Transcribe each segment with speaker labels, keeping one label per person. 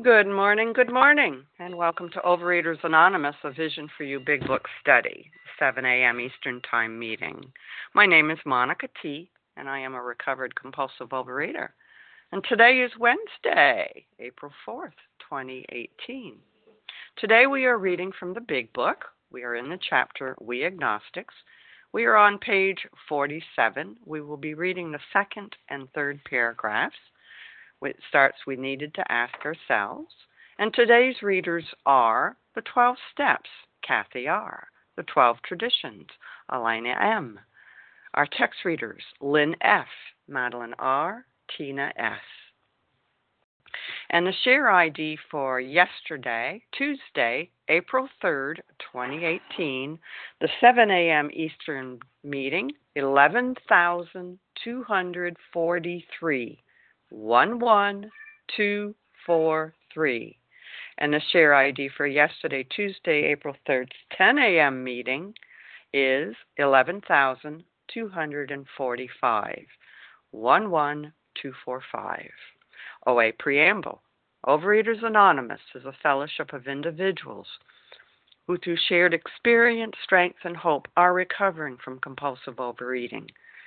Speaker 1: Good morning, good morning, and welcome to Overeaters Anonymous, a Vision for You Big Book study, 7 a.m. Eastern Time meeting. My name is Monica T., and I am a recovered compulsive overeater. And today is Wednesday, April 4th, 2018. Today we are reading from the Big Book. We are in the chapter We Agnostics. We are on page 47. We will be reading the second and third paragraphs it starts, we needed to ask ourselves. And today's readers are the 12 Steps, Kathy R., the 12 Traditions, Elena M., our text readers, Lynn F., Madeline R., Tina S. And the share ID for yesterday, Tuesday, April 3rd, 2018, the 7 a.m. Eastern meeting, 11,243. 11243. And the share ID for yesterday, Tuesday, April 3rd, 10 a.m. meeting is 11,245. 11245. OA Preamble. Overeaters Anonymous is a fellowship of individuals who, through shared experience, strength, and hope, are recovering from compulsive overeating.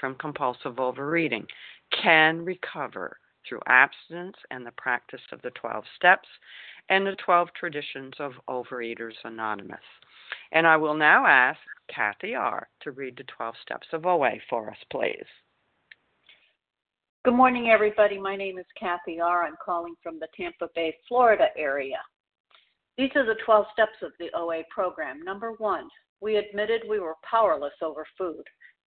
Speaker 1: from compulsive overeating can recover through abstinence and the practice of the 12 steps and the 12 traditions of Overeaters Anonymous. And I will now ask Kathy R. to read the 12 steps of OA for us, please.
Speaker 2: Good morning, everybody. My name is Kathy R. I'm calling from the Tampa Bay, Florida area. These are the 12 steps of the OA program. Number one, we admitted we were powerless over food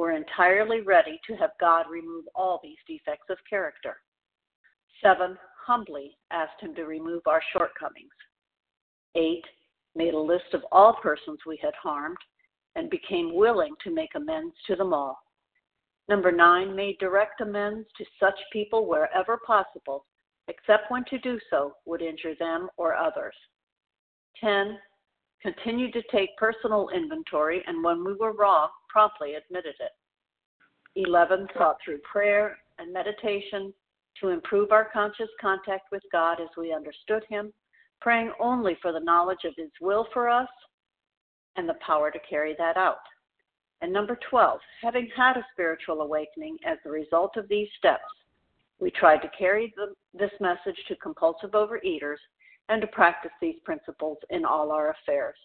Speaker 2: we're entirely ready to have God remove all these defects of character. Seven, humbly asked him to remove our shortcomings. Eight, made a list of all persons we had harmed and became willing to make amends to them all. Number nine, made direct amends to such people wherever possible, except when to do so would injure them or others. 10, continued to take personal inventory, and when we were wrong, promptly admitted it. 11. Sought through prayer and meditation to improve our conscious contact with God as we understood Him, praying only for the knowledge of His will for us and the power to carry that out. And number 12, having had a spiritual awakening as a result of these steps, we tried to carry the, this message to compulsive overeaters and to practice these principles in all our affairs.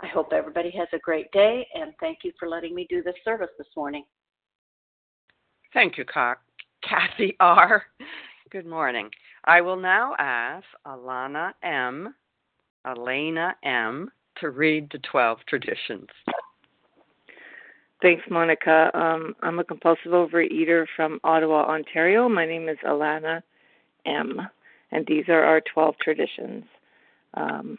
Speaker 2: I hope everybody has a great day, and thank you for letting me do this service this morning.
Speaker 1: Thank you, Kathy R. Good morning. I will now ask Alana M., Elena M., to read the 12 traditions.
Speaker 3: Thanks, Monica. Um, I'm a compulsive overeater from Ottawa, Ontario. My name is Alana M., and these are our 12 traditions. Um,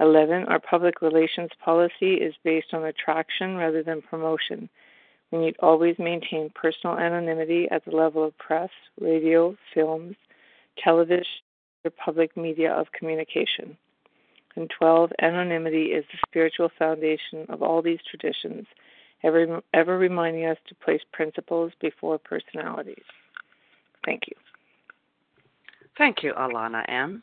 Speaker 3: 11. Our public relations policy is based on attraction rather than promotion. We need always maintain personal anonymity at the level of press, radio, films, television, or public media of communication. And 12. Anonymity is the spiritual foundation of all these traditions, ever, ever reminding us to place principles before personalities. Thank you.
Speaker 1: Thank you, Alana M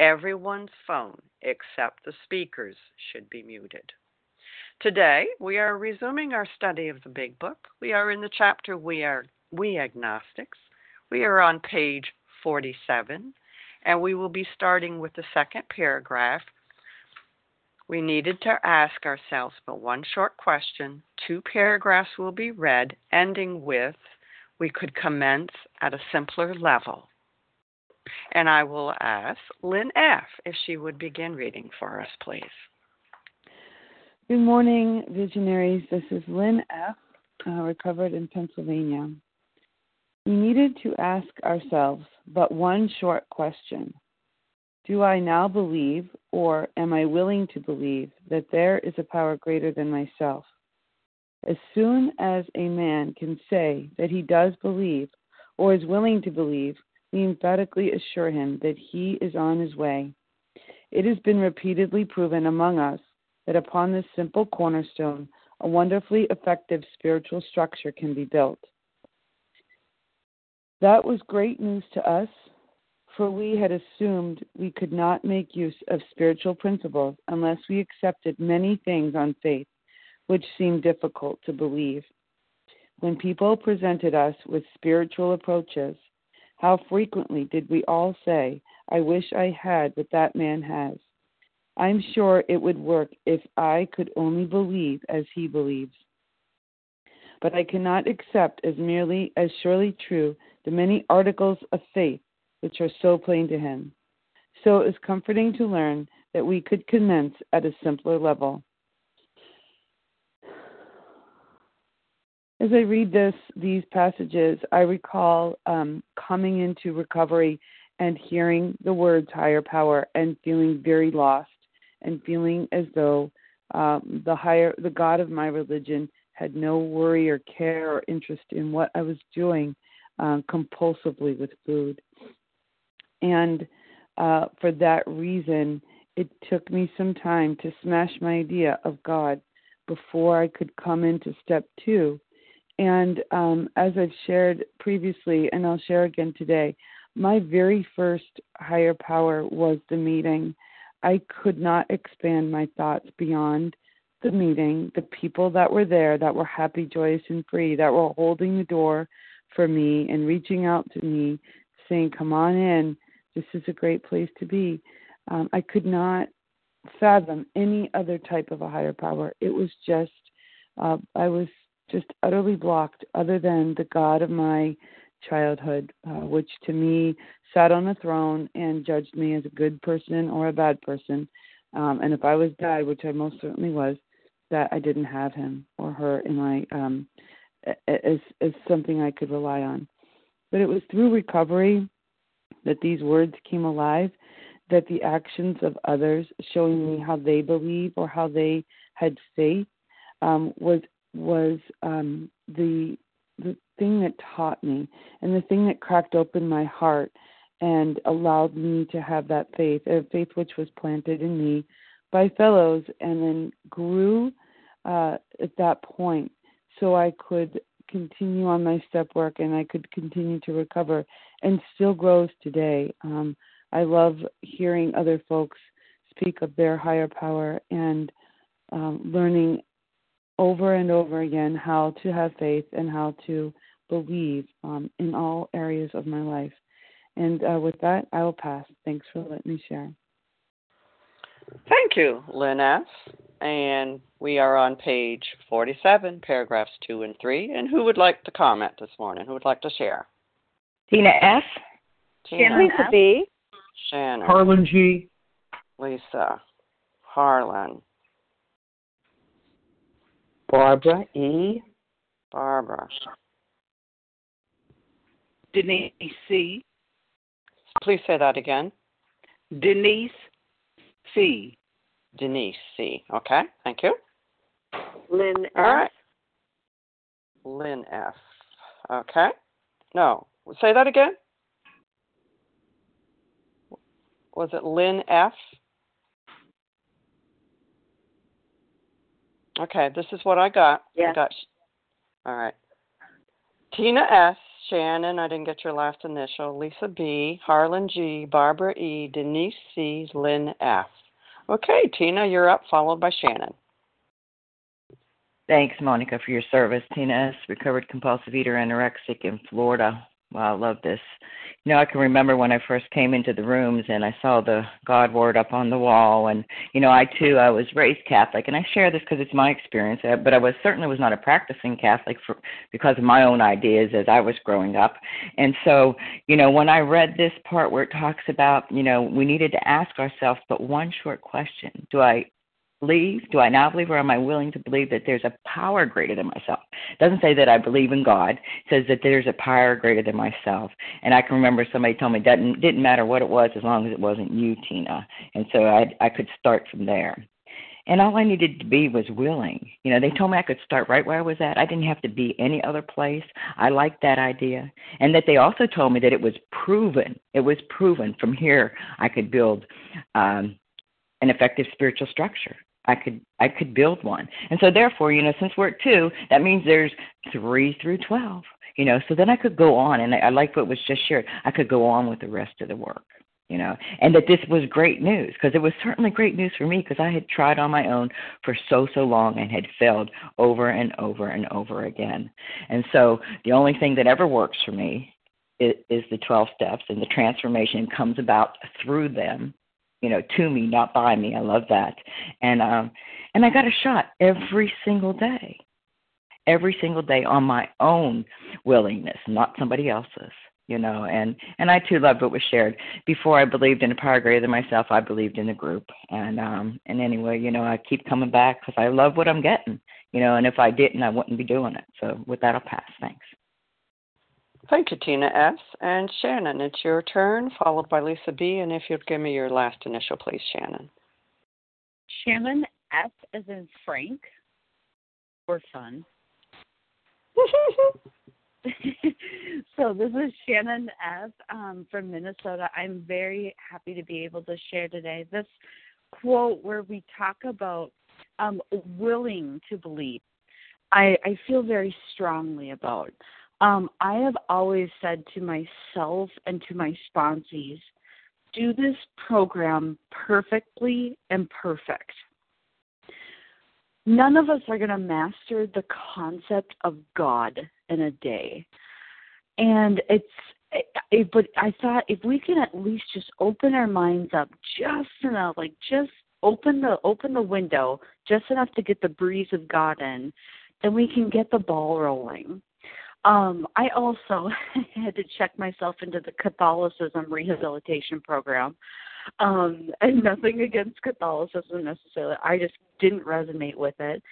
Speaker 1: Everyone's phone except the speakers should be muted. Today, we are resuming our study of the Big Book. We are in the chapter We Are We Agnostics. We are on page 47, and we will be starting with the second paragraph. We needed to ask ourselves but one short question. Two paragraphs will be read, ending with We could commence at a simpler level. And I will ask Lynn F. if she would begin reading for us, please.
Speaker 4: Good morning, visionaries. This is Lynn F., uh, recovered in Pennsylvania. We needed to ask ourselves but one short question Do I now believe, or am I willing to believe, that there is a power greater than myself? As soon as a man can say that he does believe, or is willing to believe, we emphatically assure him that he is on his way. It has been repeatedly proven among us that upon this simple cornerstone, a wonderfully effective spiritual structure can be built. That was great news to us, for we had assumed we could not make use of spiritual principles unless we accepted many things on faith which seemed difficult to believe. When people presented us with spiritual approaches, how frequently did we all say, I wish I had what that man has? I'm sure it would work if I could only believe as he believes. But I cannot accept as merely as surely true the many articles of faith which are so plain to him. So it is comforting to learn that we could commence at a simpler level. As I read this these passages, I recall um, coming into recovery and hearing the words higher power and feeling very lost and feeling as though um, the higher the God of my religion had no worry or care or interest in what I was doing uh, compulsively with food. And uh, for that reason, it took me some time to smash my idea of God before I could come into step two and um, as I've shared previously, and I'll share again today, my very first higher power was the meeting. I could not expand my thoughts beyond the meeting, the people that were there that were happy, joyous, and free, that were holding the door for me and reaching out to me, saying, Come on in. This is a great place to be. Um, I could not fathom any other type of a higher power. It was just, uh, I was just utterly blocked, other than the God of my childhood, uh, which to me sat on a throne and judged me as a good person or a bad person. Um, and if I was died, which I most certainly was, that I didn't have him or her in my um, as as something I could rely on. But it was through recovery that these words came alive, that the actions of others showing me how they believe or how they had faith um, was was um, the the thing that taught me and the thing that cracked open my heart and allowed me to have that faith, a faith which was planted in me by fellows and then grew uh, at that point so I could continue on my step work and I could continue to recover and still grows today. Um, I love hearing other folks speak of their higher power and um, learning over and over again how to have faith and how to believe um, in all areas of my life. And uh, with that, I will pass. Thanks for letting me share.
Speaker 1: Thank you, Lynn S. And we are on page 47, paragraphs 2 and 3. And who would like to comment this morning? Who would like to share?
Speaker 5: Tina S.
Speaker 1: Tina
Speaker 5: Lisa
Speaker 1: F.
Speaker 5: B.
Speaker 1: Shannon.
Speaker 6: Harlan G.
Speaker 1: Lisa. Harlan.
Speaker 5: Barbara E.
Speaker 1: Barbara.
Speaker 7: Denise C.
Speaker 1: Please say that again.
Speaker 7: Denise C.
Speaker 1: Denise C. Okay, thank you.
Speaker 5: Lynn
Speaker 1: All right. Lynn F. Okay. No. Say that again. Was it Lynn F? Okay, this is what I got.
Speaker 5: Yeah.
Speaker 1: I got. All right. Tina S. Shannon, I didn't get your last initial. Lisa B. Harlan G. Barbara E. Denise C. Lynn F. Okay, Tina, you're up, followed by Shannon.
Speaker 5: Thanks, Monica, for your service. Tina S., recovered compulsive eater, anorexic in Florida. Wow, I love this. You know, I can remember when I first came into the rooms and I saw the God word up on the wall, and you know, I too, I was raised Catholic, and I share this because it's my experience. uh, But I was certainly was not a practicing Catholic for because of my own ideas as I was growing up. And so, you know, when I read this part where it talks about, you know, we needed to ask ourselves but one short question: Do I believe? Do I now believe, or am I willing to believe that there's a power greater than myself? It doesn't say that I believe in God. It says that there's a power greater than myself. And I can remember somebody told me it didn't didn't matter what it was as long as it wasn't you, Tina. And so I I could start from there. And all I needed to be was willing. You know, they told me I could start right where I was at. I didn't have to be any other place. I liked that idea. And that they also told me that it was proven. It was proven from here I could build um, an effective spiritual structure. I could I could build one. And so therefore, you know, since we're at two, that means there's three through twelve. You know, so then I could go on and I, I like what was just shared. I could go on with the rest of the work. You know, and that this was great news because it was certainly great news for me because I had tried on my own for so so long and had failed over and over and over again. And so the only thing that ever works for me is, is the 12 steps and the transformation comes about through them you know, to me, not by me. I love that. And um and I got a shot every single day. Every single day on my own willingness, not somebody else's, you know, and and I too loved what was shared. Before I believed in a power greater than myself, I believed in the group. And um and anyway, you know, I keep coming back cuz I love what I'm getting, you know, and if I didn't, I wouldn't be doing it. So with that I'll pass. Thanks.
Speaker 1: Thank you, Tina S. And Shannon, it's your turn, followed by Lisa B. And if you'd give me your last initial, please, Shannon.
Speaker 8: Shannon F as in Frank or son. so this is Shannon F um, from Minnesota. I'm very happy to be able to share today this quote where we talk about um, willing to believe. I, I feel very strongly about Um, I have always said to myself and to my sponsees, do this program perfectly and perfect. None of us are going to master the concept of God in a day. And it's, it, but I thought if we can at least just open our minds up just enough, like just open the open the window just enough to get the breeze of God in, then we can get the ball rolling. Um, I also had to check myself into the Catholicism rehabilitation program. Um, and nothing against Catholicism necessarily. I just didn't resonate with it.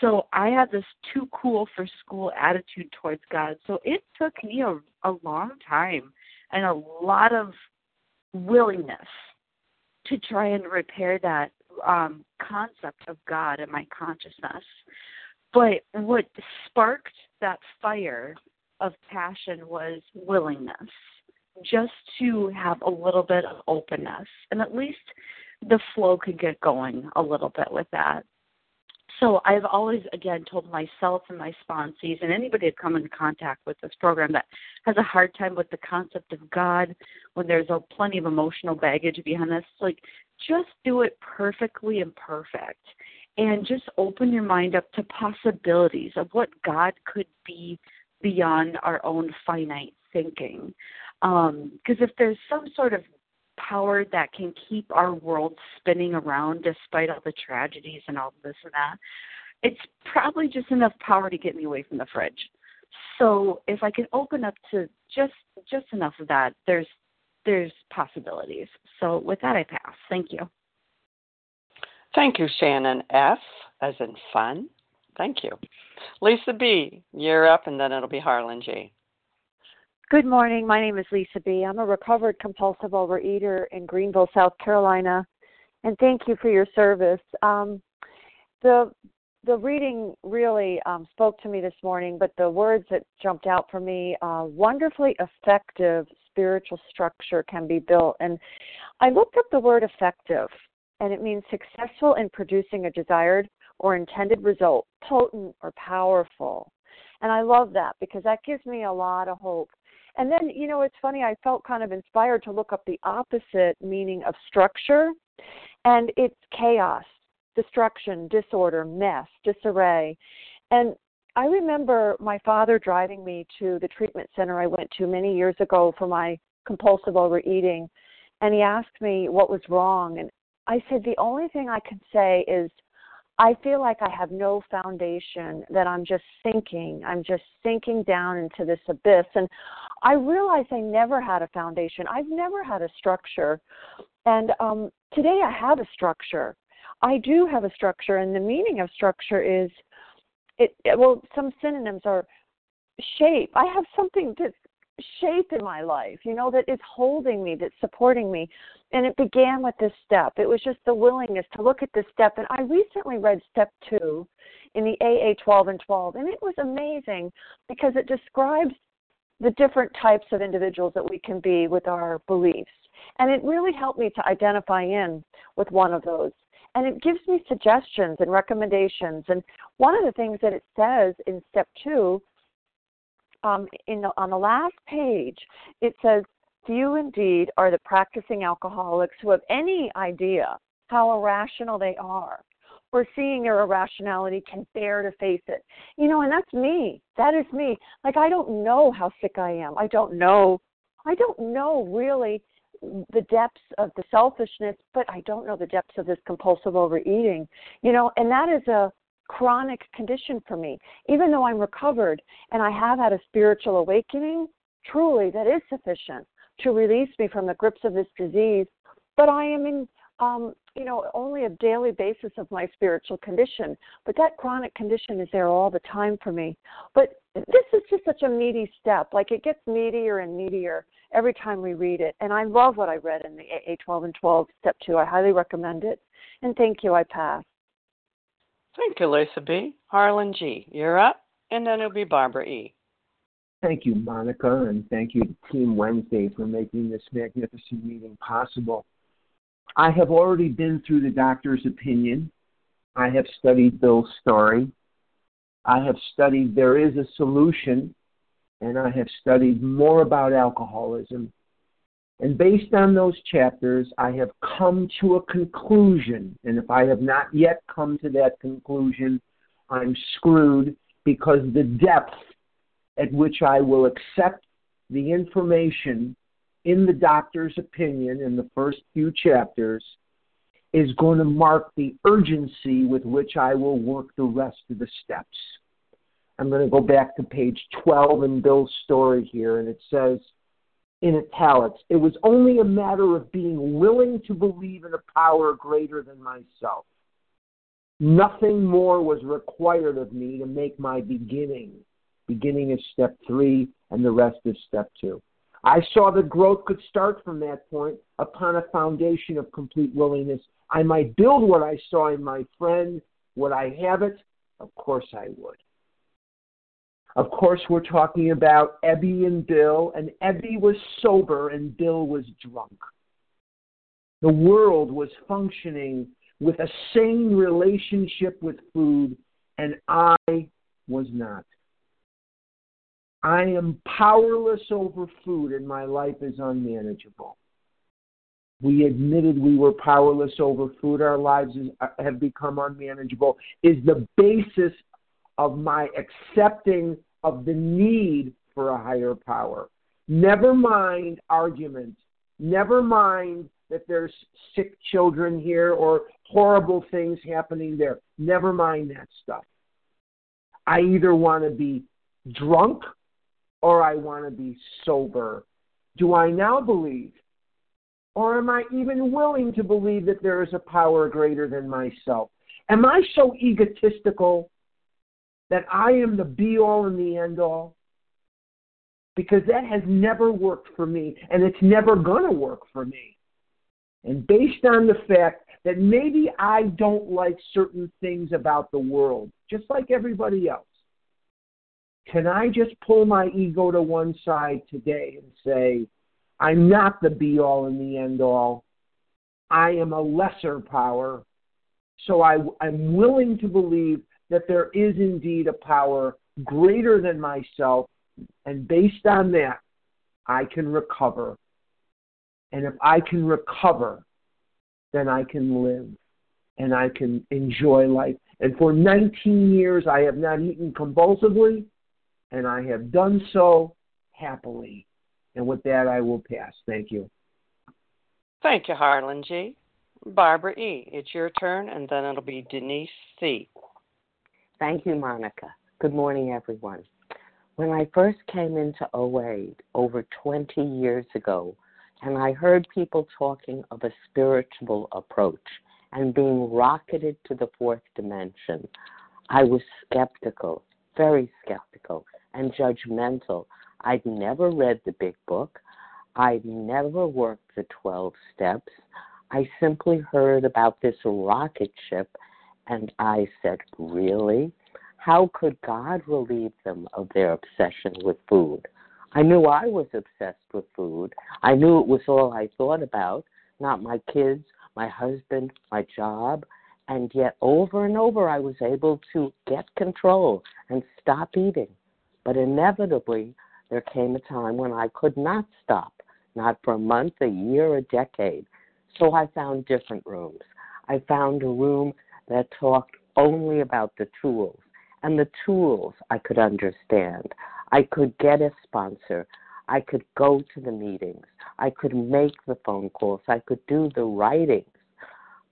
Speaker 8: So I had this too cool for school attitude towards God. So it took me a, a long time and a lot of willingness to try and repair that um, concept of God in my consciousness. But what sparked that fire of passion was willingness, just to have a little bit of openness, and at least the flow could get going a little bit with that. So I've always, again, told myself and my sponsees and anybody that come into contact with this program that has a hard time with the concept of God when there's a plenty of emotional baggage behind this, like just do it perfectly and perfect and just open your mind up to possibilities of what God could be beyond our own finite thinking. Because um, if there's some sort of power that can keep our world spinning around despite all the tragedies and all this and that, it's probably just enough power to get me away from the fridge. So if I can open up to just just enough of that, there's there's possibilities. So with that, I pass. Thank you.
Speaker 1: Thank you, Shannon F. As in fun. Thank you. Lisa B., you're up, and then it'll be Harlan G.
Speaker 6: Good morning. My name is Lisa B. I'm a recovered compulsive overeater in Greenville, South Carolina, and thank you for your service. Um, the the reading really um, spoke to me this morning, but the words that jumped out for me: uh, wonderfully effective spiritual structure can be built. And I looked up the word effective, and it means successful in producing a desired or intended result, potent or powerful. And I love that because that gives me a lot of hope. And then, you know, it's funny, I felt kind of inspired to look up the opposite meaning of structure, and it's chaos, destruction, disorder, mess, disarray. And I remember my father driving me to the treatment center I went to many years ago for my compulsive overeating, and he asked me what was wrong. And I said, The only thing I can say is I feel like I have no foundation, that I'm just sinking. I'm just sinking down into this abyss. And I realized I never had a foundation. I've never had a structure. And um, today I have a structure. I do have a structure, and the meaning of structure is it well some synonyms are shape i have something to shape in my life you know that is holding me that's supporting me. And it began with this step. It was just the willingness to look at this step. And i recently read step two in the aa 12 and 12 and it was amazing because it describes the different types of individuals that we can be with our beliefs. And it really helped me to identify in with one of those. And it gives me suggestions and recommendations. And one of the things that it says in step two, um, in the, on the last page, it says, "Few indeed are the practicing alcoholics who have any idea how irrational they are." or seeing their irrationality can bear to face it. You know, and that's me. That is me. Like I don't know how sick I am. I don't know I don't know really the depths of the selfishness, but I don't know the depths of this compulsive overeating. You know, and that is a chronic condition for me. Even though I'm recovered and I have had a spiritual awakening, truly that is sufficient to release me from the grips of this disease. But I am in um, you know, only a daily basis of my spiritual condition. But that chronic condition is there all the time for me. But this is just such a meaty step. Like it gets meatier and meatier every time we read it. And I love what I read in the AA 12 and 12, step two. I highly recommend it. And thank you. I pass.
Speaker 1: Thank you, Lisa B. Harlan G. You're up, and then it'll be Barbara E.
Speaker 9: Thank you, Monica, and thank you to Team Wednesday for making this magnificent meeting possible. I have already been through the doctor's opinion. I have studied Bill's story. I have studied There is a Solution and I have studied more about alcoholism. And based on those chapters, I have come to a conclusion. And if I have not yet come to that conclusion, I'm screwed because the depth at which I will accept the information in the doctor's opinion in the first few chapters is going to mark the urgency with which I will work the rest of the steps. I'm going to go back to page 12 in Bill's story here, and it says in italics, it was only a matter of being willing to believe in a power greater than myself. Nothing more was required of me to make my beginning. Beginning is step three, and the rest is step two. I saw that growth could start from that point upon a foundation of complete willingness. I might build what I saw in my friend. Would I have it? Of course I would. Of course, we're talking about Ebby and Bill, and Ebby was sober and Bill was drunk. The world was functioning with a sane relationship with food, and I was not. I am powerless over food, and my life is unmanageable. We admitted we were powerless over food, our lives uh, have become unmanageable, is the basis of my accepting of the need for a higher power. Never mind arguments. Never mind that there's sick children here or horrible things happening there. Never mind that stuff. I either want to be drunk or I want to be sober. Do I now believe? Or am I even willing to believe that there is a power greater than myself? Am I so egotistical that I am the be all and the end all? Because that has never worked for me, and it's never going to work for me. And based on the fact that maybe I don't like certain things about the world, just like everybody else, can I just pull my ego to one side today and say, I'm not the be all and the end all. I am a lesser power. So I, I'm willing to believe that there is indeed a power greater than myself, and based on that, I can recover. And if I can recover, then I can live and I can enjoy life. And for 19 years, I have not eaten compulsively, and I have done so happily. And with that, I will pass. Thank you.
Speaker 1: Thank you, Harlan G. Barbara E., it's your turn, and then it'll be Denise C.
Speaker 10: Thank you, Monica. Good morning, everyone. When I first came into OA over 20 years ago, and I heard people talking of a spiritual approach and being rocketed to the fourth dimension, I was skeptical, very skeptical, and judgmental. I'd never read the big book. I'd never worked the 12 steps. I simply heard about this rocket ship and I said, Really? How could God relieve them of their obsession with food? I knew I was obsessed with food. I knew it was all I thought about, not my kids, my husband, my job. And yet, over and over, I was able to get control and stop eating. But inevitably, there came a time when I could not stop, not for a month, a year, a decade. So I found different rooms. I found a room that talked only about the tools. And the tools I could understand. I could get a sponsor. I could go to the meetings. I could make the phone calls. I could do the writings.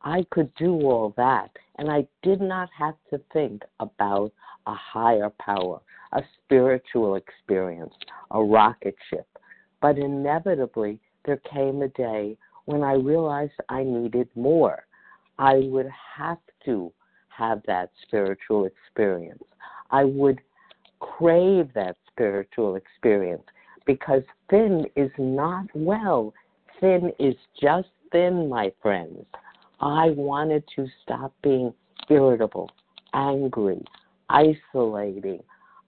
Speaker 10: I could do all that. And I did not have to think about a higher power, a spiritual experience, a rocket ship. But inevitably, there came a day when I realized I needed more. I would have to have that spiritual experience. I would crave that spiritual experience because thin is not well. Thin is just thin, my friends. I wanted to stop being irritable, angry, isolating.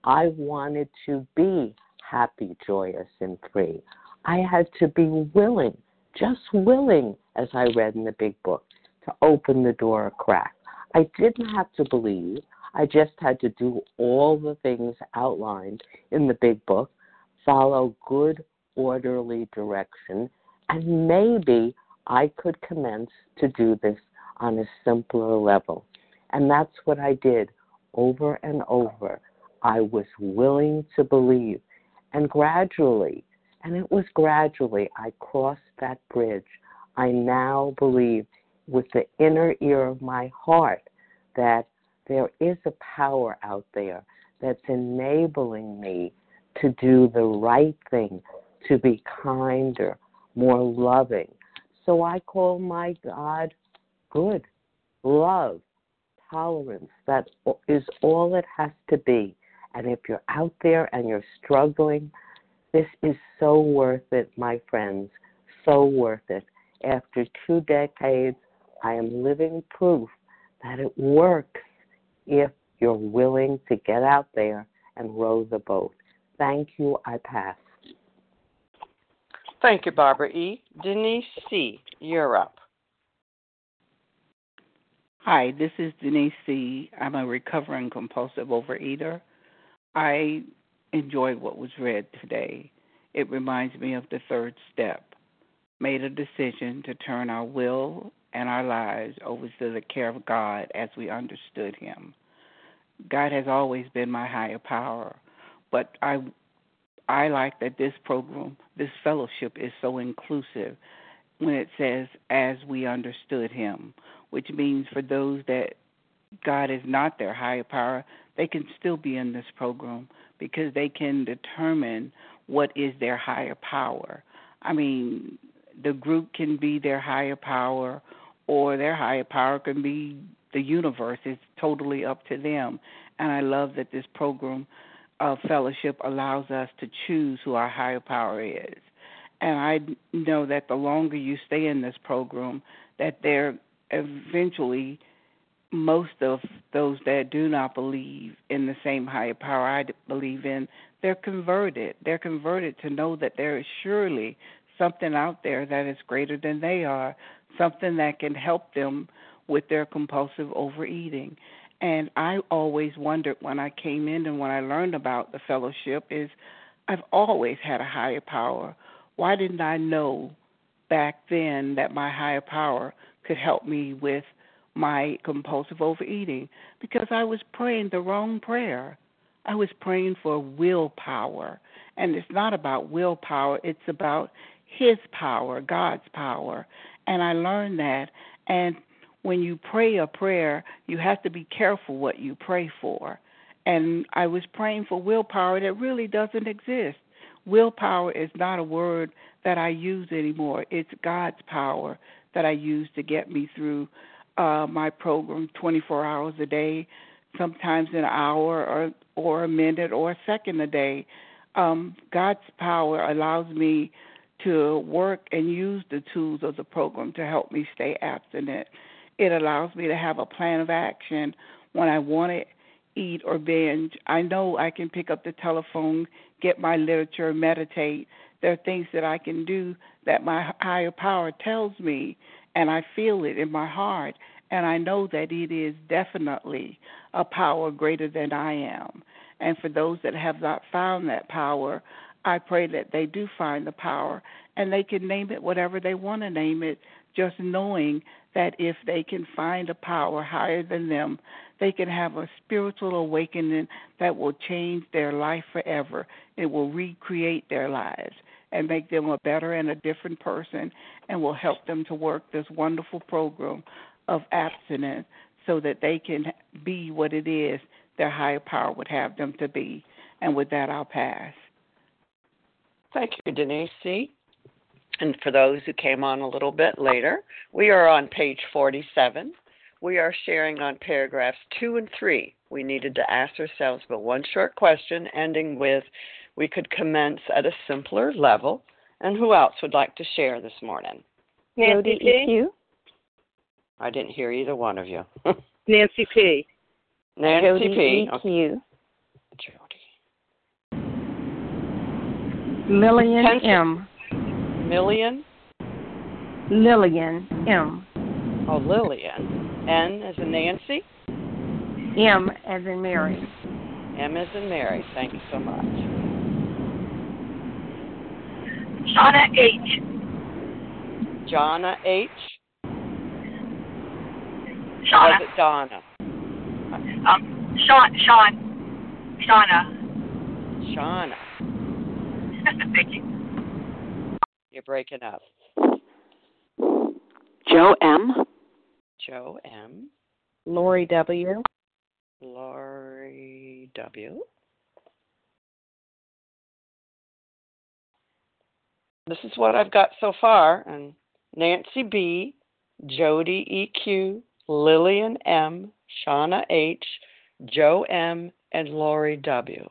Speaker 10: I wanted to be happy, joyous, and free. I had to be willing, just willing, as I read in the big book, to open the door a crack. I didn't have to believe. I just had to do all the things outlined in the big book follow good, orderly direction, and maybe I could commence to do this on a simpler level. And that's what I did over and over. I was willing to believe. And gradually, and it was gradually, I crossed that bridge. I now believe with the inner ear of my heart that there is a power out there that's enabling me to do the right thing, to be kinder, more loving. So I call my God good, love, tolerance. That is all it has to be. And if you're out there and you're struggling, this is so worth it, my friends. So worth it. After two decades, I am living proof that it works if you're willing to get out there and row the boat. Thank you. I pass.
Speaker 1: Thank you, Barbara E. Denise C., you're up.
Speaker 7: Hi, this is Denise C. I'm a recovering compulsive overeater. I enjoyed what was read today. It reminds me of the third step. Made a decision to turn our will and our lives over to the care of God as we understood Him. God has always been my higher power, but I I like that this program, this fellowship is so inclusive when it says as we understood him, which means for those that God is not their higher power, they can still be in this program because they can determine what is their higher power. I mean, the group can be their higher power or their higher power can be the universe. It's totally up to them. And I love that this program of fellowship allows us to choose who our higher power is. And I know that the longer you stay in this program, that there eventually most of those that do not believe in the same higher power I believe in, they're converted. They're converted to know that there is surely something out there that is greater than they are, something that can help them with their compulsive overeating. And I always wondered when I came in and when I learned about the fellowship is I've always had a higher power. Why didn't I know back then that my higher power could help me with my compulsive overeating? Because I was praying the wrong prayer. I was praying for willpower. And it's not about willpower, it's about His power, God's power. And I learned that. And when you pray a prayer, you have to be careful what you pray for. And I was praying for willpower that really doesn't exist. Willpower is not a word that I use anymore. It's God's power that I use to get me through uh, my program 24 hours a day, sometimes an hour or or a minute or a second a day. Um, God's power allows me to work and use the tools of the program to help me stay abstinent. It allows me to have a plan of action when I want to eat or binge. I know I can pick up the telephone, get my literature, meditate. There are things that I can do that my higher power tells me, and I feel it in my heart. And I know that it is definitely a power greater than I am. And for those that have not found that power, I pray that they do find the power and they can name it whatever they want to name it, just knowing that if they can find a power higher than them, they can have a spiritual awakening that will change their life forever. It will recreate their lives and make them a better and a different person and will help them to work this wonderful program of abstinence so that they can be what it is their higher power would have them to be. And with that, I'll pass.
Speaker 1: Thank you, Denise C. And for those who came on a little bit later, we are on page 47. We are sharing on paragraphs 2 and 3. We needed to ask ourselves but one short question, ending with we could commence at a simpler level. And who else would like to share this morning?
Speaker 6: Nancy P.
Speaker 1: I didn't hear either one of you.
Speaker 7: Nancy P.
Speaker 1: Nancy
Speaker 6: Jody
Speaker 1: P.
Speaker 6: EQ.
Speaker 1: Jody.
Speaker 11: Lillian
Speaker 1: Pencil-
Speaker 11: M.
Speaker 1: Million?
Speaker 11: Lillian M.
Speaker 1: Oh, Lillian. N as in Nancy?
Speaker 11: M as in Mary.
Speaker 1: M as in Mary. Thank you so much.
Speaker 12: Shauna H.
Speaker 1: Jonna H.
Speaker 12: Shauna.
Speaker 1: Was it Donna?
Speaker 12: Um, Sean. Sean. Shauna.
Speaker 1: Shauna.
Speaker 12: Thank you.
Speaker 1: You're breaking up.
Speaker 13: Joe M.
Speaker 1: Joe M.
Speaker 11: Lori W.
Speaker 1: Lori W. This is what I've got so far. And Nancy B, Jody EQ, Lillian M, Shauna H, Joe M, and Lori W.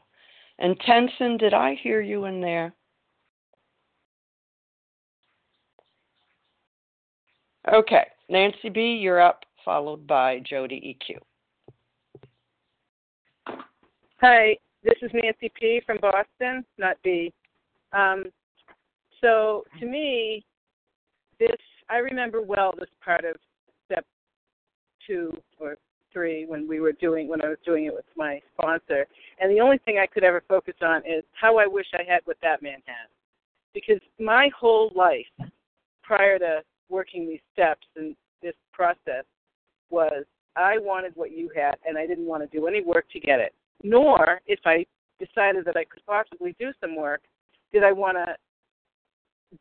Speaker 1: And Tenson, did I hear you in there? Okay, Nancy B, you're up, followed by Jody EQ.
Speaker 14: Hi, this is Nancy P from Boston, not B. Um, so to me, this I remember well this part of step two or when we were doing when I was doing it with my sponsor, and the only thing I could ever focus on is how I wish I had what that man had, because my whole life prior to working these steps and this process was I wanted what you had, and I didn't want to do any work to get it nor if I decided that I could possibly do some work, did I want to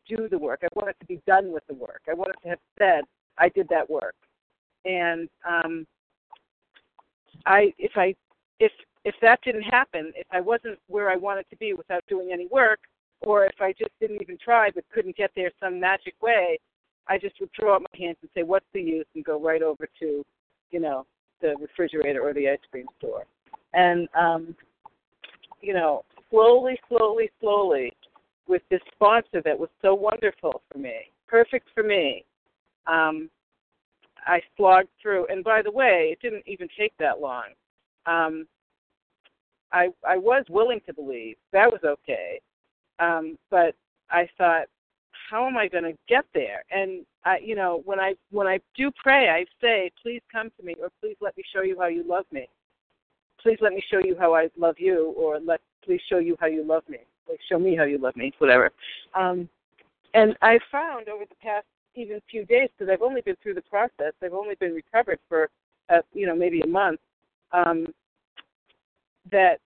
Speaker 14: do the work. I wanted to be done with the work. I wanted to have said I did that work. And um, I, if I, if if that didn't happen, if I wasn't where I wanted to be without doing any work, or if I just didn't even try but couldn't get there some magic way, I just would throw up my hands and say, "What's the use?" and go right over to, you know, the refrigerator or the ice cream store. And um, you know, slowly, slowly, slowly, with this sponsor that was so wonderful for me, perfect for me, um, I slogged through. And by the way, it didn't even take that long. Um, I I was willing to believe that was okay, um, but I thought, how am I going to get there? And I, you know, when I when I do pray, I say, please come to me, or please let me show you how you love me please let me show you how I love you, or let please show you how you love me, like show me how you love me, whatever. Um, and I found over the past even few days, because I've only been through the process, I've only been recovered for, uh, you know, maybe a month, um, that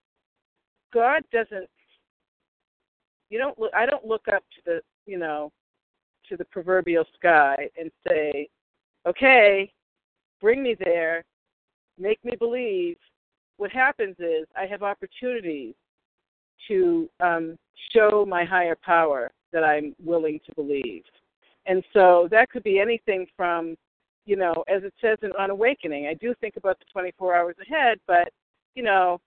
Speaker 14: God doesn't. You don't look. I don't look up to the, you know, to the proverbial sky and say, "Okay, bring me there, make me believe, what happens is I have opportunities to um, show my higher power that I'm willing to believe. And so that could be anything from, you know, as it says in On Awakening, I do think about the 24 hours ahead, but, you know,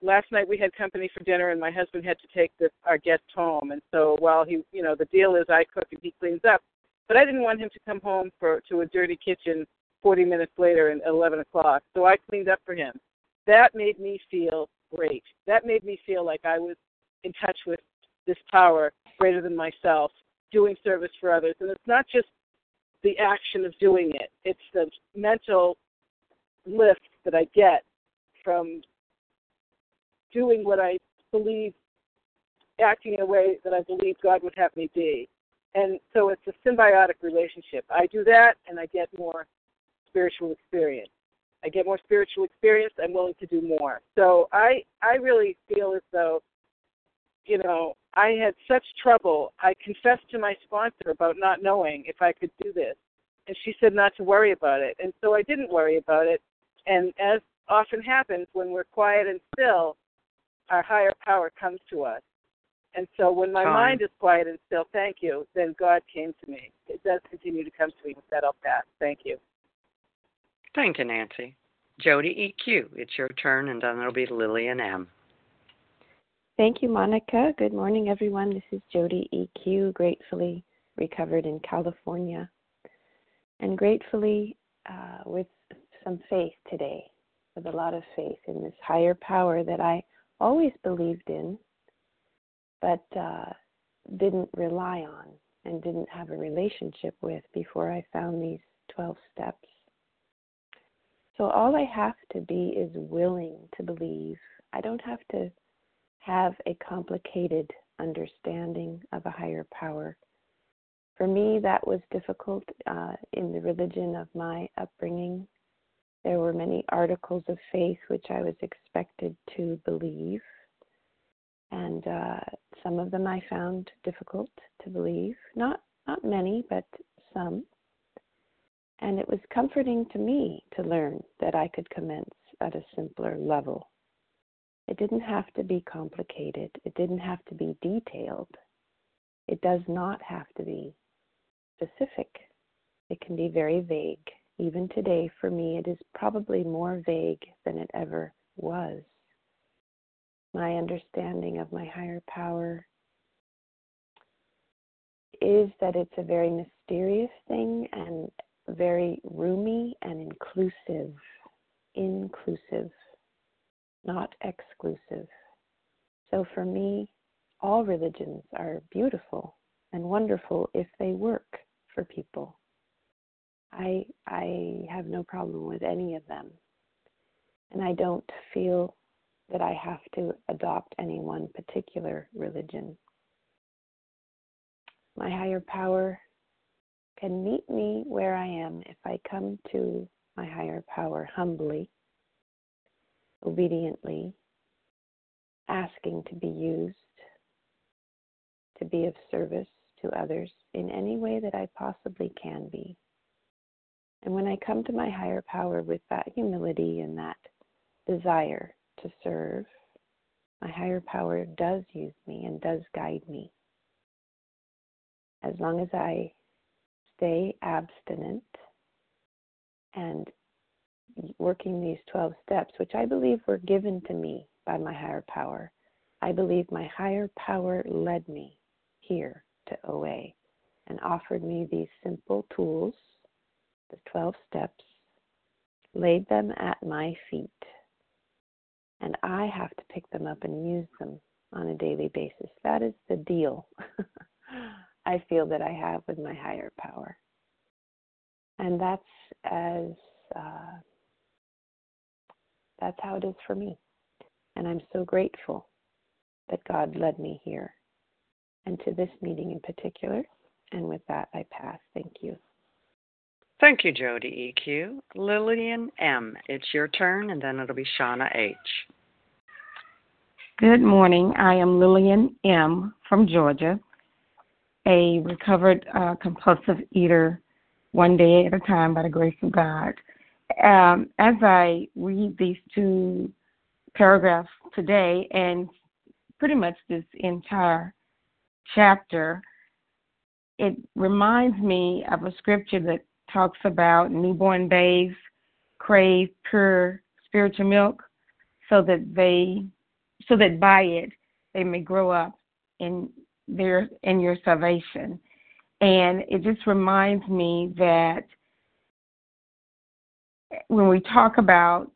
Speaker 14: last night we had company for dinner and my husband had to take the, our guest home. And so while he, you know, the deal is I cook and he cleans up, but I didn't want him to come home for to a dirty kitchen 40 minutes later at 11 o'clock. So I cleaned up for him that made me feel great. That made me feel like I was in touch with this power greater than myself, doing service for others. And it's not just the action of doing it, it's the mental lift that I get from doing what I believe, acting in a way that I believe God would have me be. And so it's a symbiotic relationship. I do that and I get more spiritual experience. I get more spiritual experience, I'm willing to do more. So I I really feel as though, you know, I had such trouble. I confessed to my sponsor about not knowing if I could do this. And she said not to worry about it. And so I didn't worry about it. And as often happens when we're quiet and still, our higher power comes to us. And so when my mind is quiet and still, thank you, then God came to me. It does continue to come to me. With that, I'll pass. Thank you.
Speaker 1: Thank you, Nancy. Jody EQ, it's your turn, and then it'll be Lillian M.
Speaker 15: Thank you, Monica. Good morning, everyone. This is Jody EQ, gratefully recovered in California, and gratefully uh, with some faith today, with a lot of faith in this higher power that I always believed in, but uh, didn't rely on and didn't have a relationship with before I found these 12 steps. So all I have to be is willing to believe. I don't have to have a complicated understanding of a higher power. For me, that was difficult uh, in the religion of my upbringing. There were many articles of faith which I was expected to believe, and uh, some of them I found difficult to believe. Not not many, but some. And it was comforting to me to learn that I could commence at a simpler level. It didn't have to be complicated, it didn't have to be detailed. It does not have to be specific. It can be very vague. Even today, for me, it is probably more vague than it ever was. My understanding of my higher power is that it's a very mysterious thing and very roomy and inclusive. Inclusive, not exclusive. So for me, all religions are beautiful and wonderful if they work for people. I I have no problem with any of them. And I don't feel that I have to adopt any one particular religion. My higher power can meet me where I am if I come to my higher power humbly, obediently, asking to be used, to be of service to others in any way that I possibly can be. And when I come to my higher power with that humility and that desire to serve, my higher power does use me and does guide me. As long as I stay abstinent and working these 12 steps, which I believe were given to me by my higher power, I believe my higher power led me here to OA and offered me these simple tools, the 12 steps, laid them at my feet. And I have to pick them up and use them on a daily basis. That is the deal I feel that I have with my higher power. And that's as uh, that's how it is for me. And I'm so grateful that God led me here and to this meeting in particular. And with that, I pass. Thank you.
Speaker 1: Thank you, Jody EQ. Lillian M., it's your turn, and then it'll be Shauna H.
Speaker 13: Good morning. I am Lillian M. from Georgia, a recovered uh, compulsive eater one day at a time by the grace of God. Um, as I read these two paragraphs today and pretty much this entire chapter, it reminds me of a scripture that talks about newborn babes crave pure spiritual milk so that they so that by it they may grow up in their in your salvation. And it just reminds me that when we talk about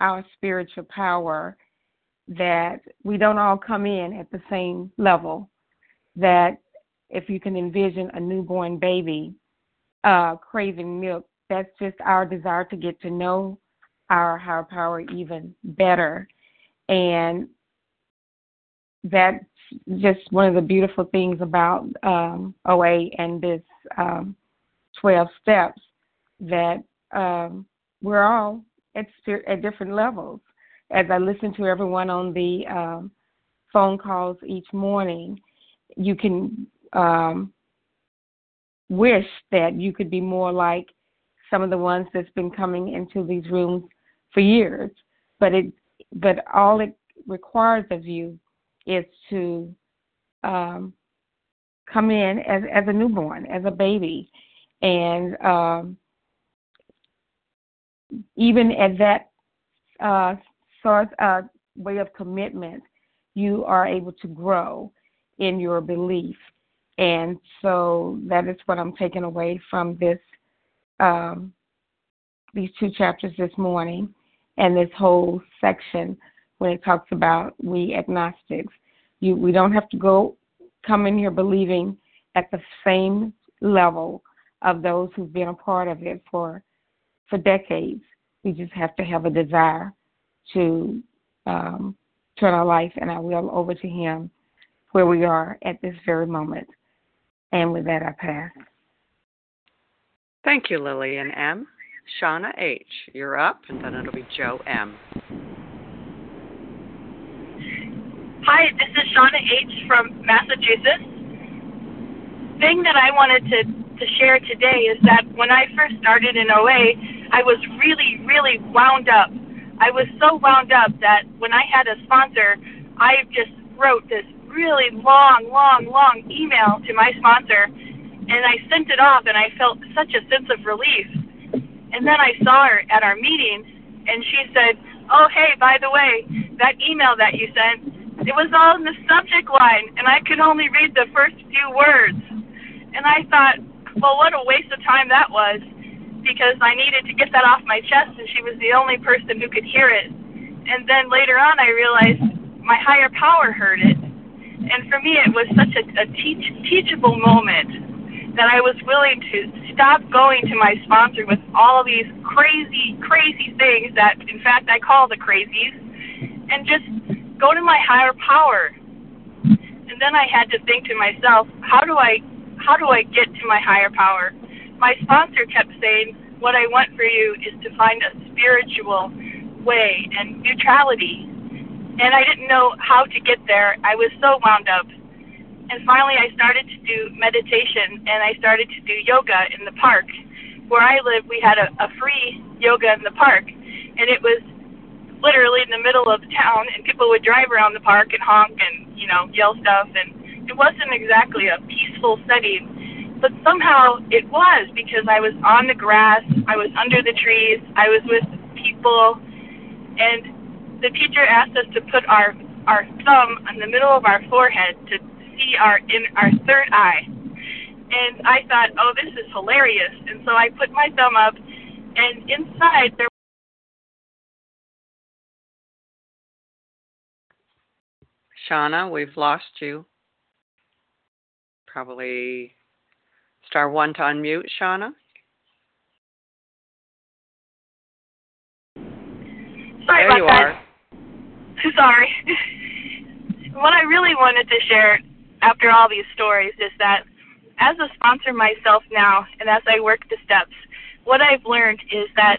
Speaker 13: our spiritual power that we don't all come in at the same level that if you can envision a newborn baby uh, craving milk, that's just our desire to get to know our higher power even better. And that's just one of the beautiful things about um, OA and this um, 12 steps that um, we're all at, at different levels. As I listen to everyone on the um, phone calls each morning, you can um, wish that you could be more like some of the ones that's been coming into these rooms for years. But it, but all it requires of you is to um, come in as as a newborn, as a baby, and um, even at that uh, sort uh, way of commitment, you are able to grow in your belief and so that is what I'm taking away from this um, these two chapters this morning and this whole section when it talks about we agnostics. You we don't have to go come in here believing at the same level of those who've been a part of it for for decades. We just have to have a desire to um, turn our life and our will over to Him where we are at this very moment. And with that, I pass.
Speaker 1: Thank you, Lillian M. Shauna H., you're up, and then it'll be Joe M.
Speaker 12: Hi, this is Shauna H. from Massachusetts. Thing that I wanted to, to share today is that when I first started in OA, I was really, really wound up. I was so wound up that when I had a sponsor, I just wrote this really long, long, long email to my sponsor, and I sent it off, and I felt such a sense of relief. And then I saw her at our meeting, and she said, "Oh, hey, by the way, that email that you sent, it was all in the subject line, and I could only read the first few words." And I thought, well, what a waste of time that was, because I needed to get that off my chest, and she was the only person who could hear it. And then later on, I realized my higher power heard it, and for me, it was such a, a teach, teachable moment that I was willing to stop going to my sponsor with all these crazy, crazy things that, in fact, I call the crazies, and just go to my higher power. And then I had to think to myself, how do I, how do I get to my higher power? My sponsor kept saying, what I want for you is to find a spiritual way and neutrality. And I didn't know how to get there. I was so wound up. And finally, I started to do meditation and I started to do yoga in the park. Where I live, we had a, a free yoga in the park, and it was literally in the middle of town, and people would drive around the park and honk and you know yell stuff, and it wasn't exactly a peaceful setting, but somehow it was because I was on the grass, I was under the trees, I was with people, and the teacher asked us to put our our thumb on the middle of our forehead to see our in our third eye. And I thought, oh, this is hilarious. And so I put my thumb up, and inside there
Speaker 1: Shauna, we've lost you. Probably star one to unmute, Shauna.
Speaker 12: Sorry
Speaker 1: there
Speaker 12: about
Speaker 1: you
Speaker 12: that.
Speaker 1: are.
Speaker 12: Sorry. what I really wanted to share after all these stories is that as a sponsor myself now and as I work the steps, what I've learned is that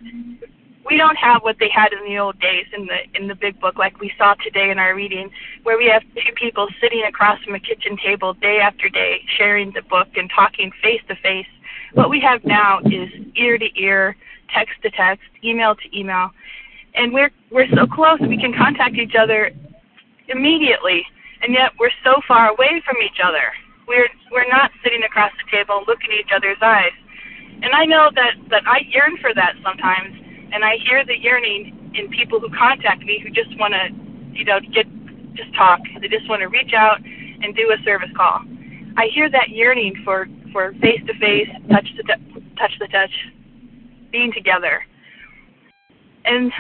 Speaker 12: we don't have what they had in the old days in the in the big book like we saw today in our reading where we have two people sitting across from a kitchen table day after day sharing the book and talking face to face. What we have now is ear to ear text to text email to email. And we're we're so close we can contact each other immediately. And yet we're so far away from each other. We're we're not sitting across the table looking at each other's eyes. And i know that that i yearn for that sometimes and I hear the yearning in people who contact me who just want to, you know, get just talk. They just want to reach out and do a service call. I hear that yearning for for face to face, touch to touch the touch, being together. And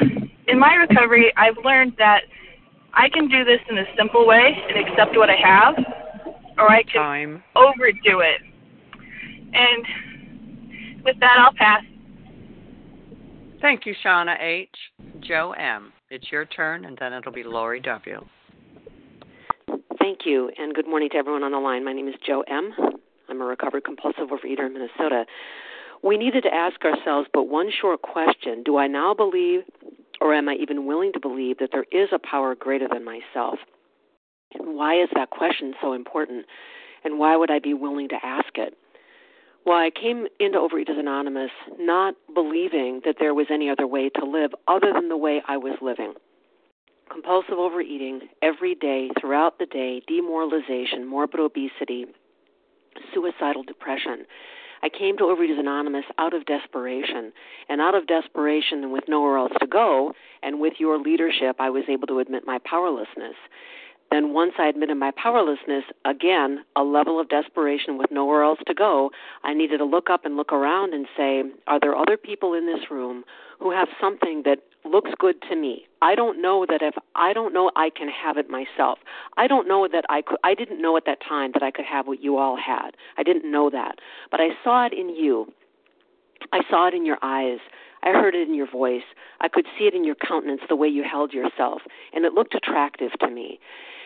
Speaker 12: in my recovery, I've learned that I can do this in a simple way and accept what I have, or I can
Speaker 1: Time.
Speaker 12: overdo it. And with that, I'll pass.
Speaker 1: Thank you, Shauna H. Joe M. It's your turn, and then it'll be Lori W.
Speaker 16: Thank you, and good morning to everyone on the line. My name is Joe M. I'm a recovered compulsive overeater in Minnesota. We needed to ask ourselves but one short question Do I now believe, or am I even willing to believe, that there is a power greater than myself? And why is that question so important? And why would I be willing to ask it? Well, I came into Overeaters Anonymous not believing that there was any other way to live other than the way I was living. Compulsive overeating every day, throughout the day, demoralization, morbid obesity, suicidal depression. I came to Overeaters Anonymous out of desperation. And out of desperation and with nowhere else to go, and with your leadership, I was able to admit my powerlessness. Then, once I admitted my powerlessness, again, a level of desperation with nowhere else to go, I needed to look up and look around and say, Are there other people in this room who have something that looks good to me? I don't know that if I don't know I can have it myself. I don't know that I could I didn't know at that time that I could have what you all had. I didn't know that. But I saw it in you. I saw it in your eyes. I heard it in your voice. I could see it in your countenance, the way you held yourself, and it looked attractive to me.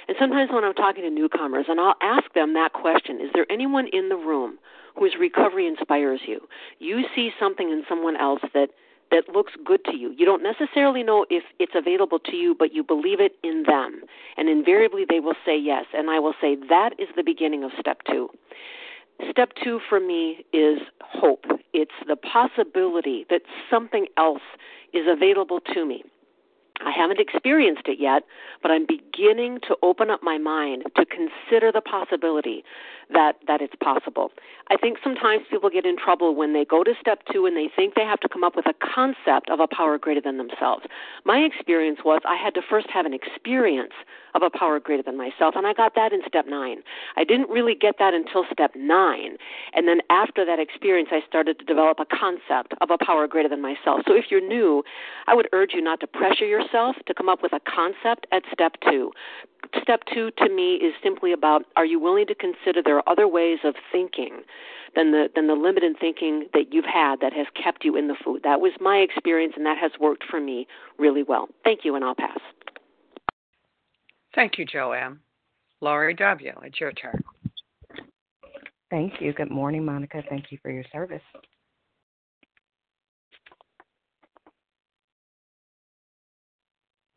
Speaker 16: And sometimes when I'm talking to newcomers, and I'll ask them that question Is there anyone in the room whose recovery inspires you? You see something in someone else that that looks good to you. You don't necessarily know if it's available to you, but you believe it in them. And invariably they will say yes. And I will say that is the beginning of step two. Step two for me is hope. It's the possibility that something else is available to me. I haven't experienced it yet, but I'm beginning to open up my mind to consider the possibility that that it's possible. I think sometimes people get in trouble when they go to step 2 and they think they have to come up with a concept of a power greater than themselves. My experience was I had to first have an experience of a power greater than myself and I got that in step 9. I didn't really get that until step 9. And then after that experience I started to develop a concept of a power greater than myself. So if you're new, I would urge you not to pressure yourself to come up with a concept at step 2 step two to me is simply about are you willing to consider there are other ways of thinking than the than the limited thinking that you've had that has kept you in the food. That was my experience and that has worked for me really well. Thank you and I'll pass.
Speaker 1: Thank you, Joanne. Laurie W., it's your turn.
Speaker 11: Thank you. Good morning, Monica. Thank you for your service.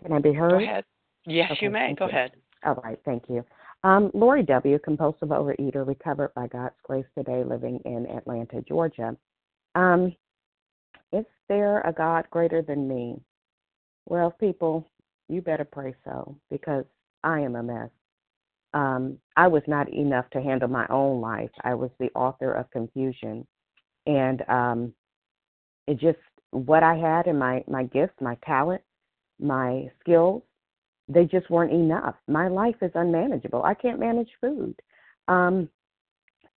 Speaker 11: Can I be heard?
Speaker 1: Go ahead. Yes,
Speaker 11: Okay,
Speaker 1: you may. Go
Speaker 11: you.
Speaker 1: ahead.
Speaker 11: All right, thank you. Um, Lori W., compulsive overeater, recovered by God's grace today, living in Atlanta, Georgia. Um, is there a God greater than me? Well, people, you better pray so because I am a mess. Um, I was not enough to handle my own life. I was the author of confusion, and um, it just what I had and my my gifts, my talent, my skills they just weren't enough. My life is unmanageable. I can't manage food. Um,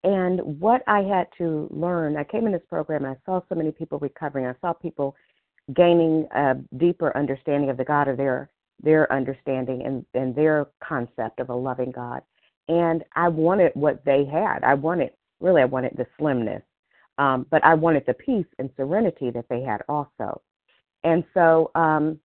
Speaker 11: and what I had to learn, I came in this program and I saw so many people recovering. I saw people gaining a deeper understanding of the God of their their understanding and, and their concept of a loving God. And I wanted what they had. I wanted really I wanted the slimness. Um, but I wanted the peace and serenity that they had also. And so um,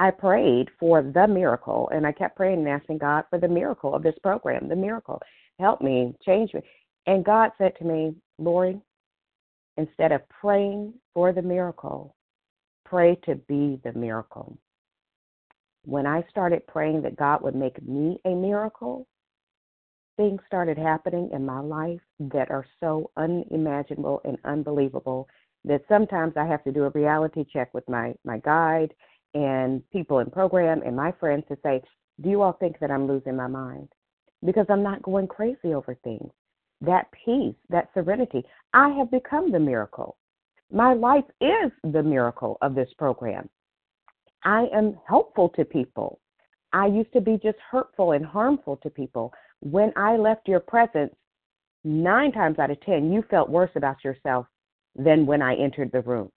Speaker 11: I prayed for the miracle, and I kept praying and asking God for the miracle of this program, the miracle. Help me, change me. And God said to me, Lori, instead of praying for the miracle, pray to be the miracle. When I started praying that God would make me a miracle, things started happening in my life that are so unimaginable and unbelievable that sometimes I have to do a reality check with my, my guide and people in program and my friends to say, do you all think that I'm losing my mind? Because I'm not going crazy over things. That peace, that serenity, I have become the miracle. My life is the miracle of this program. I am helpful to people. I used to be just hurtful and harmful to people. When I left your presence, nine times out of ten, you felt worse about yourself than when I entered the room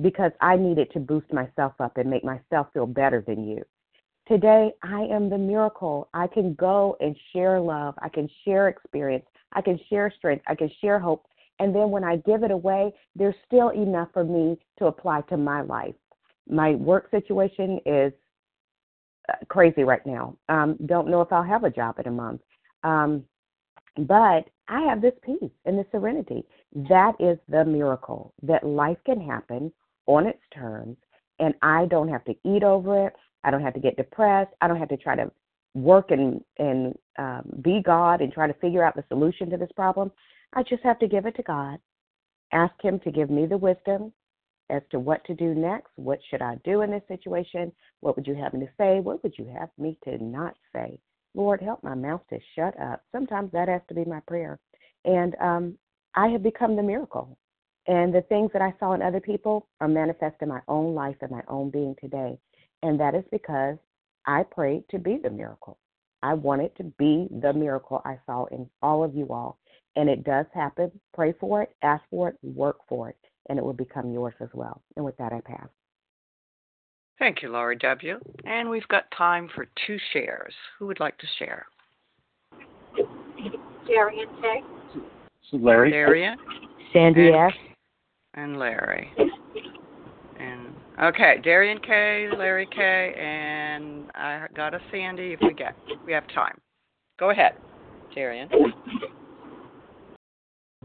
Speaker 11: because I needed to boost myself up and make myself feel better than you. Today, I am the miracle. I can go and share love. I can share experience. I can share strength. I can share hope. And then when I give it away, there's still enough for me to apply to my life. My work situation is uh, crazy right now. Um, don't know if I'll have a job in a month. Um, but I have this peace and this serenity. That is the miracle that life can happen on its terms, and I don't have to eat over it. I don't have to get depressed. I don't have to try to work and and um, be God and try to figure out the solution to this problem. I just have to give it to God. Ask Him to give me the wisdom as to what to do next. What should I do in this situation? What would you have me to say? What would you have me to not say? Lord, help my mouth to shut up. Sometimes that has to be my prayer. And um, I have become the miracle. And the things that I saw in other people are manifest in my own life and my own being today. And that is because I prayed to be the miracle. I wanted to be the miracle I saw in all of you all. And it does happen. Pray for it, ask for it, work for it, and it will become yours as well. And with that, I pass.
Speaker 1: Thank you, Laurie W. And we've got time for two shares. Who would like to share?
Speaker 17: Darian Tay.
Speaker 18: Larry.
Speaker 1: Darian
Speaker 11: Sandy
Speaker 1: and,
Speaker 11: S.
Speaker 1: and Larry. And Okay, Darian K, Larry K, and I got a Sandy if we get if we have time. Go ahead, Darian.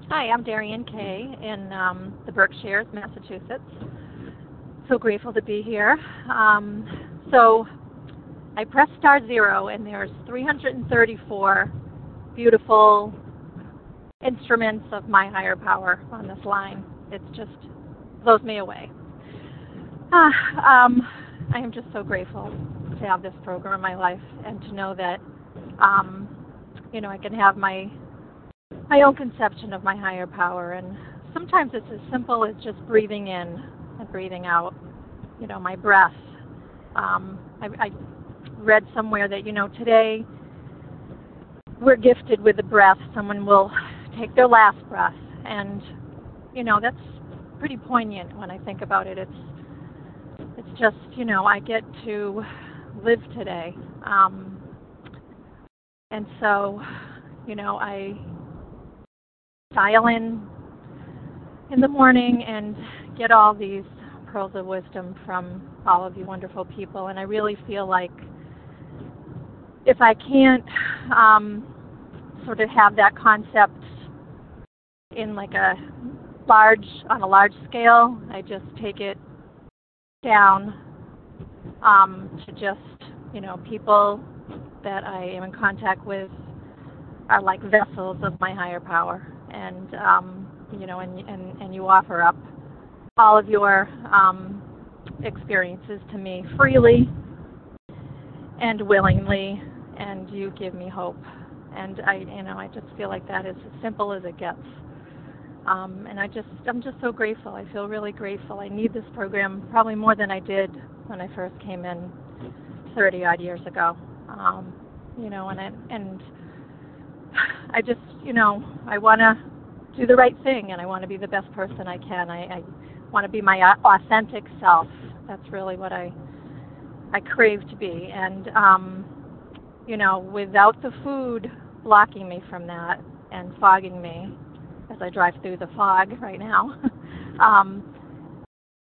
Speaker 17: Hi, I'm Darian Kay in um, the Berkshires, Massachusetts. So grateful to be here. Um, so I pressed star zero, and there's 334 beautiful instruments of my higher power on this line. It just blows me away. Ah, um, I am just so grateful to have this program in my life and to know that, um, you know, I can have my my own conception of my higher power. And sometimes it's as simple as just breathing in and breathing out. You know, my breath. Um, I, I read somewhere that you know today we're gifted with a breath. Someone will take their last breath, and you know that's pretty poignant when I think about it. It's it's just you know I get to live today, um, and so you know I dial in in the morning and get all these pearls of wisdom from all of you wonderful people. And I really feel like if I can't um, sort of have that concept in like a large on a large scale, I just take it down um, to just you know people that I am in contact with are like vessels of my higher power and um, you know, and, and and you offer up all of your um, experiences to me freely and willingly, and you give me hope. And I, you know, I just feel like that is as simple as it gets. Um, and I just, I'm just so grateful. I feel really grateful. I need this program probably more than I did when I first came in 30 odd years ago. Um, you know, and I, and I just, you know, I want to do the right thing and I want to be the best person I can. I, I want to be my authentic self. That's really what I I crave to be. And um, you know, without the food blocking me from that and fogging me as I drive through the fog right now, um,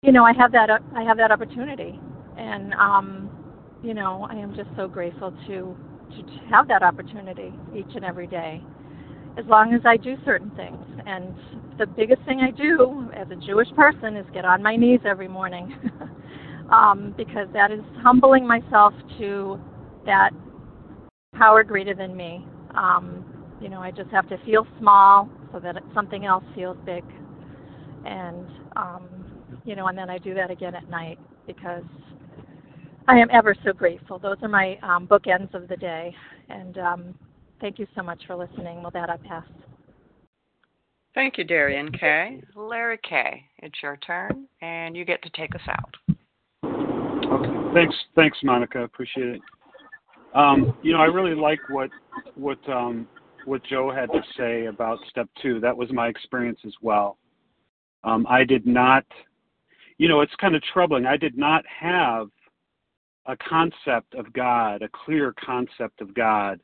Speaker 17: you know, I have that I have that opportunity, and um, you know, I am just so grateful to to have that opportunity each and every day as long as I do certain things. And the biggest thing I do as a Jewish person is get on my knees every morning um, because that is humbling myself to that power greater than me. Um, you know, I just have to feel small so that something else feels big. And, um, you know, and then I do that again at night because I am ever so grateful. Those are my um, bookends of the day. And um, thank you so much for listening. With that, I pass.
Speaker 1: Thank you, Darian K. Larry K. It's your turn, and you get to take us out.
Speaker 18: Okay. Thanks, thanks, Monica. Appreciate it. Um, you know, I really like what what um, what Joe had to say about step two. That was my experience as well. Um, I did not, you know, it's kind of troubling. I did not have a concept of God, a clear concept of God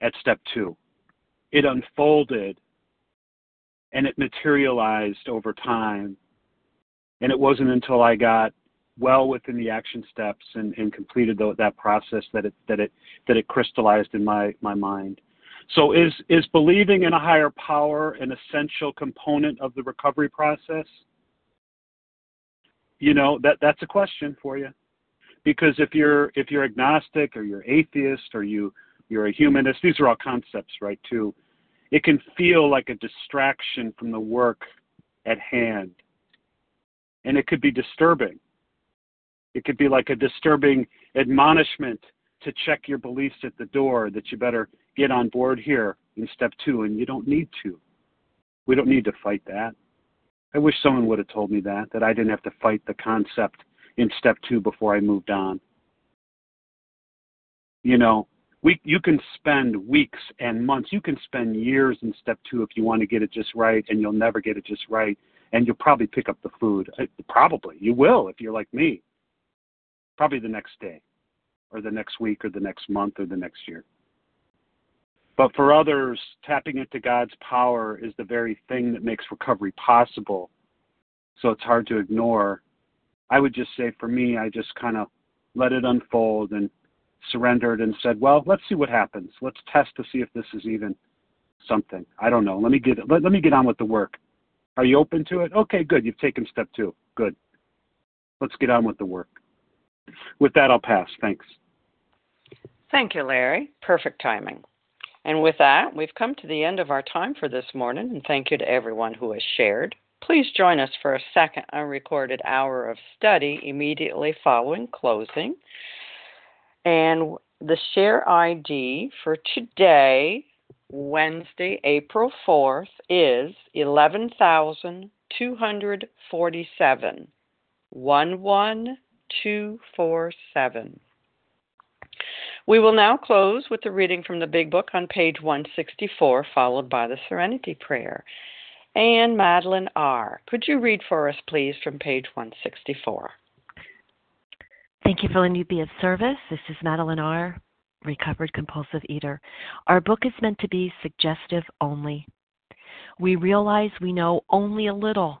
Speaker 18: at step two. It unfolded and it materialized over time. And it wasn't until I got well within the action steps and, and completed the, that process that it that it that it crystallized in my my mind. So is is believing in a higher power an essential component of the recovery process? You know that that's a question for you. Because if you're if you're agnostic or you're atheist or you you're a humanist these are all concepts right too. It can feel like a distraction from the work at hand. And it could be disturbing. It could be like a disturbing admonishment to check your beliefs at the door that you better get on board here in step two and you don't need to we don't need to fight that i wish someone would have told me that that i didn't have to fight the concept in step two before I moved on. You know, we you can spend weeks and months, you can spend years in step two if you want to get it just right, and you'll never get it just right, and you'll probably pick up the food. Uh, probably you will if you're like me. Probably the next day, or the next week, or the next month, or the next year. But for others, tapping into God's power is the very thing that makes recovery possible. So it's hard to ignore I would just say for me, I just kind of let it unfold and surrendered and said, well, let's see what happens. Let's test to see if this is even something. I don't know. Let me get let, let me get on with the work. Are you open to it? Okay, good. You've taken step two. Good. Let's get on with the work. With that, I'll pass. Thanks.
Speaker 1: Thank you, Larry. Perfect timing. And with that, we've come to the end of our time for this morning, and thank you to everyone who has shared. Please join us for a second unrecorded hour of study immediately following closing. And the share ID for today, Wednesday, April 4th, is 11,247. 11247. We will now close with the reading from the Big Book on page 164, followed by the Serenity Prayer. And Madeline R., could you read for us, please, from page 164?
Speaker 19: Thank you for letting me be of service. This is Madeline R., recovered compulsive eater. Our book is meant to be suggestive only. We realize we know only a little.